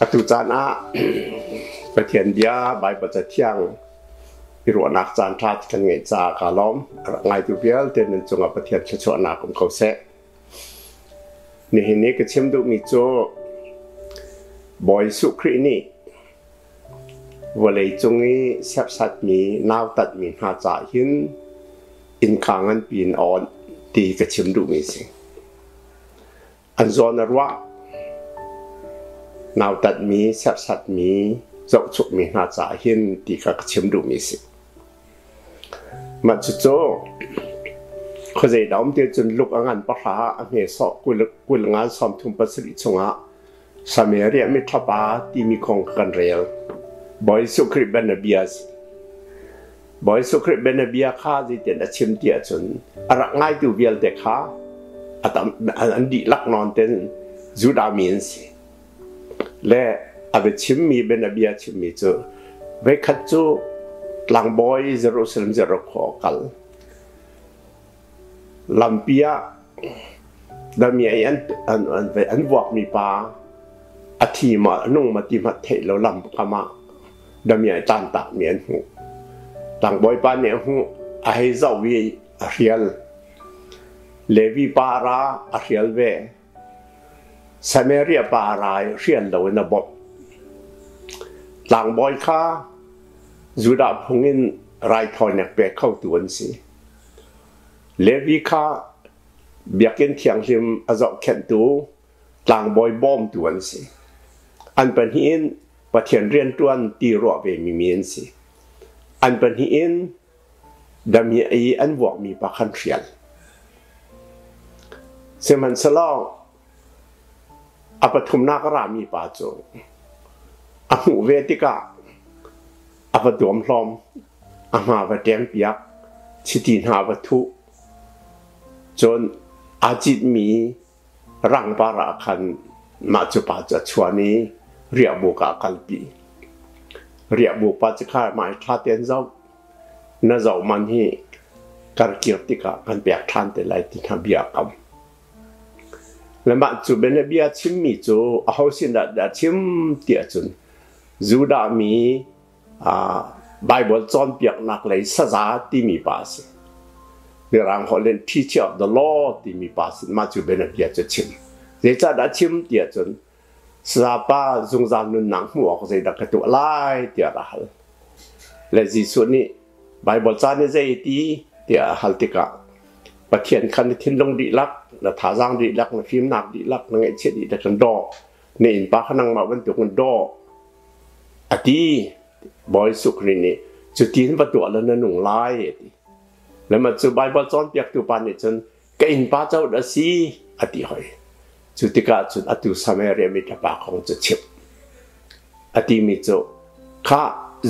อตุจานะประเทียนยาใบปัจเทียงพิรวนักจานทัดกันไงจากาล้อมไงตุเบียลเดินจงประเทียนชวนาของเขาเสนี่เห็นนี้ก็เชื่อมดูมีโจบอยสุครีนี่วันเลยจงนี้เสียบสัตมีนาวตัดมีหาจ่าหินอินขางันปีนอ่อนตีก็เชื่อมดูมีสิอันจอนรว่า นาตัดมีสับสัดมีจกชุกมีนาจ่าหินตีกักชิมดูมีสิมาจุดโจเขาจะดอมเดียวจนลุกงานปะหาเมสอกุลกุลงานซ้อมทุ่มปัสริชงะสมียเรียม่ทบาทีมีของกันเรียลบอยสุคริบนเบียสบอยสุคริบนเบียข้าจิเดนชิมเตียจนอรักง่ายตัวเบียลเด็กข้าอันดีลักนอนเต็นจูดามีนสิ และอาเวชิมมีเป็นอเบียชิมมีจูเวคัจูหลังบอยเจรูซาเล็มจะรขอกัลลัมเปียดามีอันอันอันอันวอกมีปาอาทีมานุ่งมาติมาเทแล้วลำกามาดามีอันตันตักเมียนหูหลังบอยปานเนี่ยหูอาเจ้าวีเรียลเลวีปาราเรียลเว สเมเรียบารายเรียนเหล่านบบหลังบอยค้าจุดาพงินไรทอนเนี่ยเปียเข้าตัวนสิเลวีค้าเบียกินเทียงชิมอาจอกเข็นตูหลังบอยบอมตัวนสิอันเป็นหินประเทียนเรียนตัวนตีรอเวมีมีนสิอันเป็นหินดำมีไออันวอกมีปะคันเรียนเซมันสลอง อามีปาโจอหูเวติกาอปดวมพลอมอามาปเตียงเปียกชิตินหาวัตถุ จนอาจิตมีรังปาราคันมาจุปาจะชวนี้เรียบุกาคัลปีเรียบุปัจขาหมายทาเตียนเจ้าน่าเจ้ามันที่การเกียรติกากันแบกทานแต่ไรที่ทำเบียกรรม แล้วมาจูเป็นเบียชิมมีจูเอาสินดัดชิมเตียจุนยูดามีอ่าไบเบิลจอนเปียกนักเลยสัจาที่มีภาษาเรื่องของเรื่อง teacher of the ที่มีภาษามาจูเป็นเบียจะชิมเดี๋ยวจะดัดชิมเตียจุนสาปาจงจานุนนังหัวก็จะดักตัวไล่เตียลหัลและจีส่วนนี้ไบเบิลจานนี่จะตีเตียหัลติกะประเทียนคันทิ้นลงดีลัก นะถาร่างดีลักนะฟิมหนักดีลักนะไงเช็ดดีแต่กันดอกนี่อินปาขนังมาวันตัวกันดอกอดีบอยสุครินี่จุดที่นประตูอะไรนั่นหนุ่งไล่แล้วมันจะใบบอลจอนเปียกตัวปานเนี่ยจนก็อินปาเจ้าดัซีอดีหอยจุดที่กาจุดอดีสมัยเรียมิตรปาของจุดเชิบอดีมิจุข้า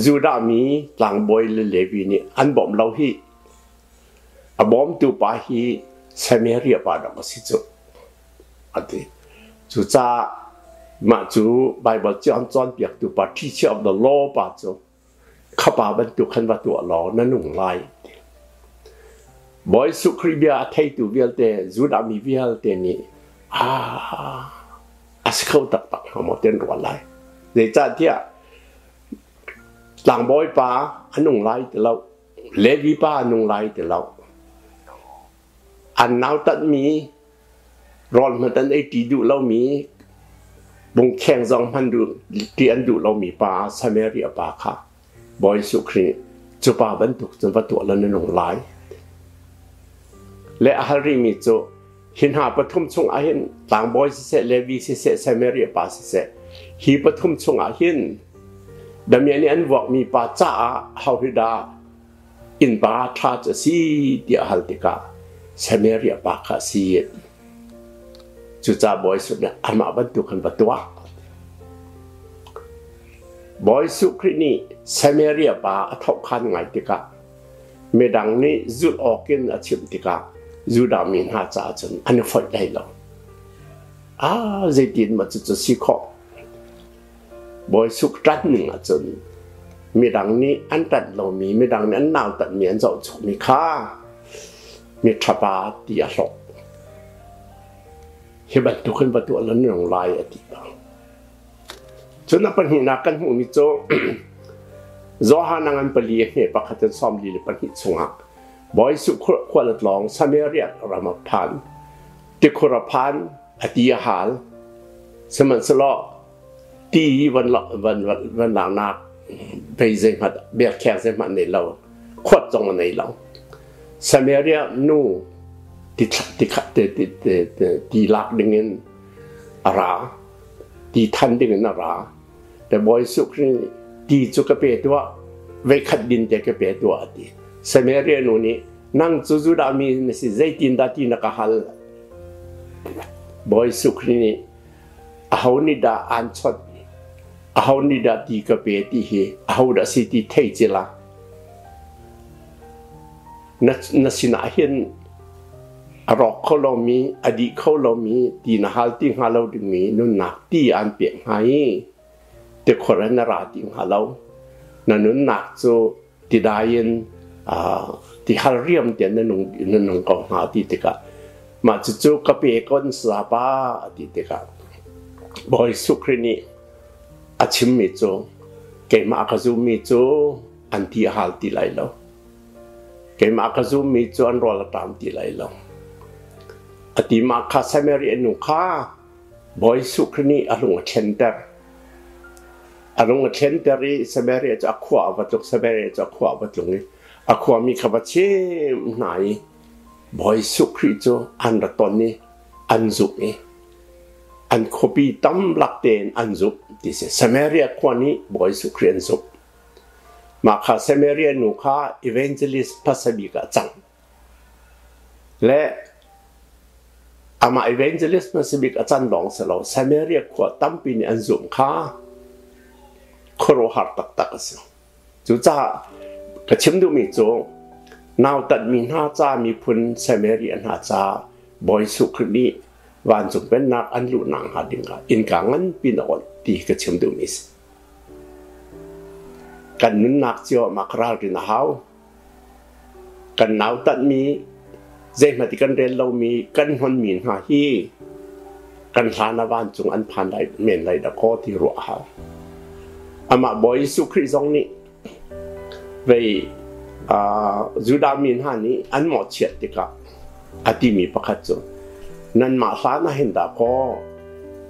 จูดามีหลังบอยเลเลวีนี่อันบอมเราฮีอบอมตัวปาฮี semeria pada masih tu ati tu cha ma tu bible chon chon biak tu pa teacher of the law pa tu kha pa ban tu khan ba tu law na nung lai boy su kribia thai tu vial te zu da mi vial te ni a as khau tak tak ha mo ten ro lai de cha tia lang boy pa anung lai te lau levi pa anung lai te lau อันนาวตัดมีร้อนมันตันไอตีดูเรามีบงแข่งสองพันดูตีอันดูเรามีปลาสซเมเรียปลาค่ะบอยสุครีจุปาบรรทุกจนวัตถุละนนงหลาย และอาหารีมีจุหินหาปฐุมชงอาหินต่างบอยสิเสเลวีสเสสมัยเรียปลาเสิเสฮีปฐุมชงอาหินดำเนี้อันวอกมีปลาจ้าเฮาวิดาอินปลาทาจะซีเดียหัลติกา Samaria baka si chucha boy su na ama bantu kan batwa boy su krini Samaria ba athok khan ngai tika medang ni zut okin achim tika zuda min ha cha chun an foi dai lo a zai tin ma chu chu si kho boy su trat ning a chun medang ni an tat lo mi medang ni an naw tat mi an zo chu mi kha มีทบาตีอสกเฮบรนตุขึ้นประตูอันนั้นหลงลายอดีตจนนับเป็นหินนักกันหูมิโจจอฮานังอันเปลียเนี่ยประคัตซ้อมดีเลยปนิสงฆ์บอยสุขควรลองสมัยเรียกรามพันติคุรพันอติยหาลสมันสลอตีวันละวันวันหลังนักไปเจมัเบียแขกเจมัในเราขวดจงในเรา หนิดาอันชดอาหนิดาตีกเปตีเฮอาหดาสิติเทจิลานันสินาเห็นรอกเขาเรามีอดีตเขาเรามีตีนฮัลติ งฮัลเราดึงมีนุ่นนักตีอันเปลี่ยนให้ te khorana ra ting halau na nun nak chu ti dayin a ti hal riam te na nung na nung ko ha ti te ka ma chu chu ka pe kon sa pa ti te ka boy sukrini achim mi chu ke ma ka zu mi chu an ti hal ti lai lo เกมาคซูมีจวนรอละตามตีไหลลงอติมาคาเซเมรีนุค่าบอยสุครนีอารมณ์เชนเตอร์อารมณ์เชนเตอรีไซเมรีจะขวาวัตุกเซเมรีจะขวาวัตุนี้อขวามีขบัชเชมไหนบอยสุคริจอันระตอนนี้อันสุนี้อันคบีตั้มหลักเตนอันจุที่เสไซเมรีควานี้บอยสุครีอันจุ มาคาเซเมเรียนูคาอีเวนเจลิสพัสบิกาจังและอามาอีเวนเจลิสพัสบิกาจันดองสลาเซเมเรียขวตั้มปีนอันจุมคาโครหัดตักตักสิจูจ้ากระชิมดูมีจงนาวตัดมีหน้าจ้ามีพุนเซเมเรียนหาจ้าบอยสุขนีวันจุเป็นนักอันลุนังหาดิงกาอินกางันปีนออนตีกระชิมดูมิส กันนุนนักเจียวมากราดินหาวกันหนาวตัดมีเจมาติกันเรียนเรามีกันหอนมีนหาฮีกันทานาบานจงอันผ่านไดเมนไดดะโอที่รัวหาวอามาบอยสุคริซองนี่ไปจุดามีนหานี้อันหมอเฉียดติกะอติมีประคัจจนั่นมาสานะเห็นดาโค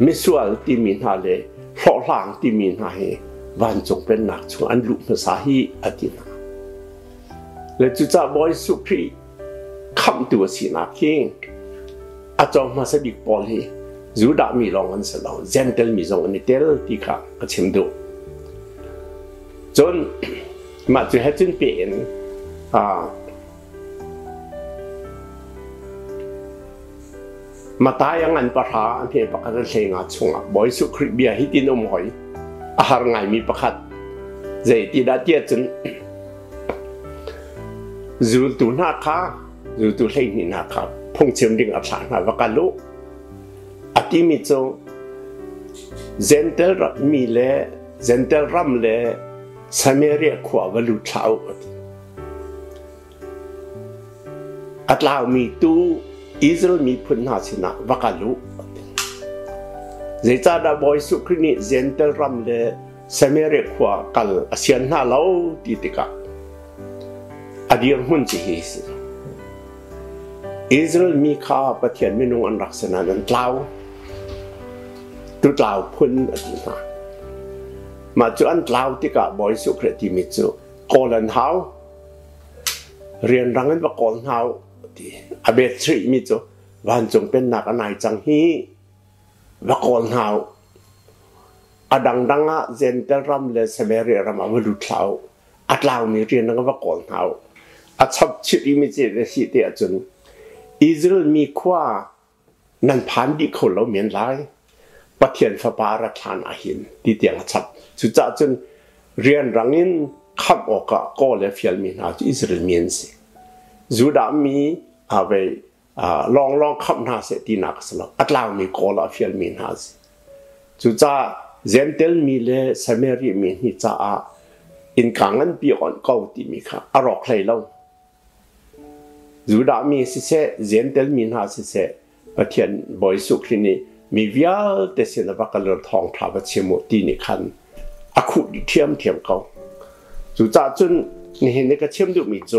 มิสวที่มีนหาเลยหลอกหลังที่มีนหาเฮ วันจงเป็นหนักชงอันลุภาษาหิอดีนาและจุจ่าบอยสุพีคำตัวสีนักเองอาจารย์มาสบิกปอลีจูดามีรองอันสลาวเจนเตลมีรองอันเตลที่ข้าก็ะชิมดูจนมาจะให้จุนเปลี่ยนอ่ามาตายยังอันประหาอันเพียงปกาศเสงอาชงอะบอยสุคริเบียหิตินอมหอย ร์รัมเล Samaria kwa valu chau at lao mi tu Israel mi pun ha sina vakalu zeta da boy su krini zentel ram le Samaria kwa kal asian na lau ti tika adir hun chi hi si Israel mi kha pathian minung an raksana nan tlau tu tlau pun adina mà chú ăn lao thì cả bồi su khret thì mi ละอนหาวอดังดังอะเจนเตอร์รัมเลสเมริรามาวดุทลาวอัลาวนี่เรียนนักว่าก่อนหาวอัชับชิดอิมิเจเลสิเดียจุนอิสราเอลมีคว้านันพันดิคนเราเหมียนไรประเทศฟิบาระทานอาหินดีเดียงชับสุดจ้าจุนเรียนรังอินขับออกก็เลยเฟียลมีนาอิสราเอลเมีนสิจุดามีอาไว ลองลองขับนาเสตีนักสลักอัตลามีก็ลาฟิลมีนาสิสุจ้าเซนเทลมีเลสเมรีมีนิจ้าอินกังอันปีอ่อนก็ตีมีค่ะอรอกเลยเราจูดามีสิเสเซนเทลมีนาสิเสปะเทียนบอยสุครินีมีวิาแต่เสียนบักกะลทองทาวเชมตีนี่คันอคุดิเทียมเทียมเขาสุจ้าจนนี่เห็นก็เชื่อมดูมีโจ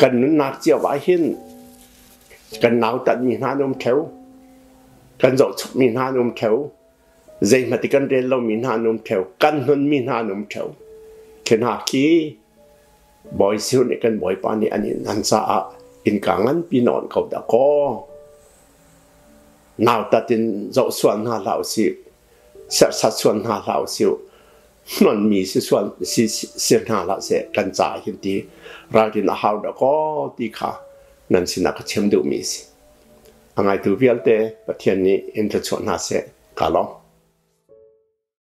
กันนั้นนักเจียวว่าเห็นกันหนาวตัดมีหน้านานมเทวใจมาติกันเรียนเรามีหน้านมเทวกันนั้นมีหน้านมเทวขณะที่บอยซิวนี่กันบอยปานี่อันนี้นันซาอินกังันปีนอนเขาตะก็นาวตัดอินจดส่วนหน้าเหล่าสิสัดสัดส่วนหน้าเหล่าสิมันมีสิส่วนสิเสียหน้าเหล่าเสกันจ่ายเห็นดีเราดินหาวตะก็ตีขานั่นสินักเชื่อมดูมีสิอันไงตัวเ nansi naka chemde umisi. Angay dubi alde, batiani intelchua nase, kalong.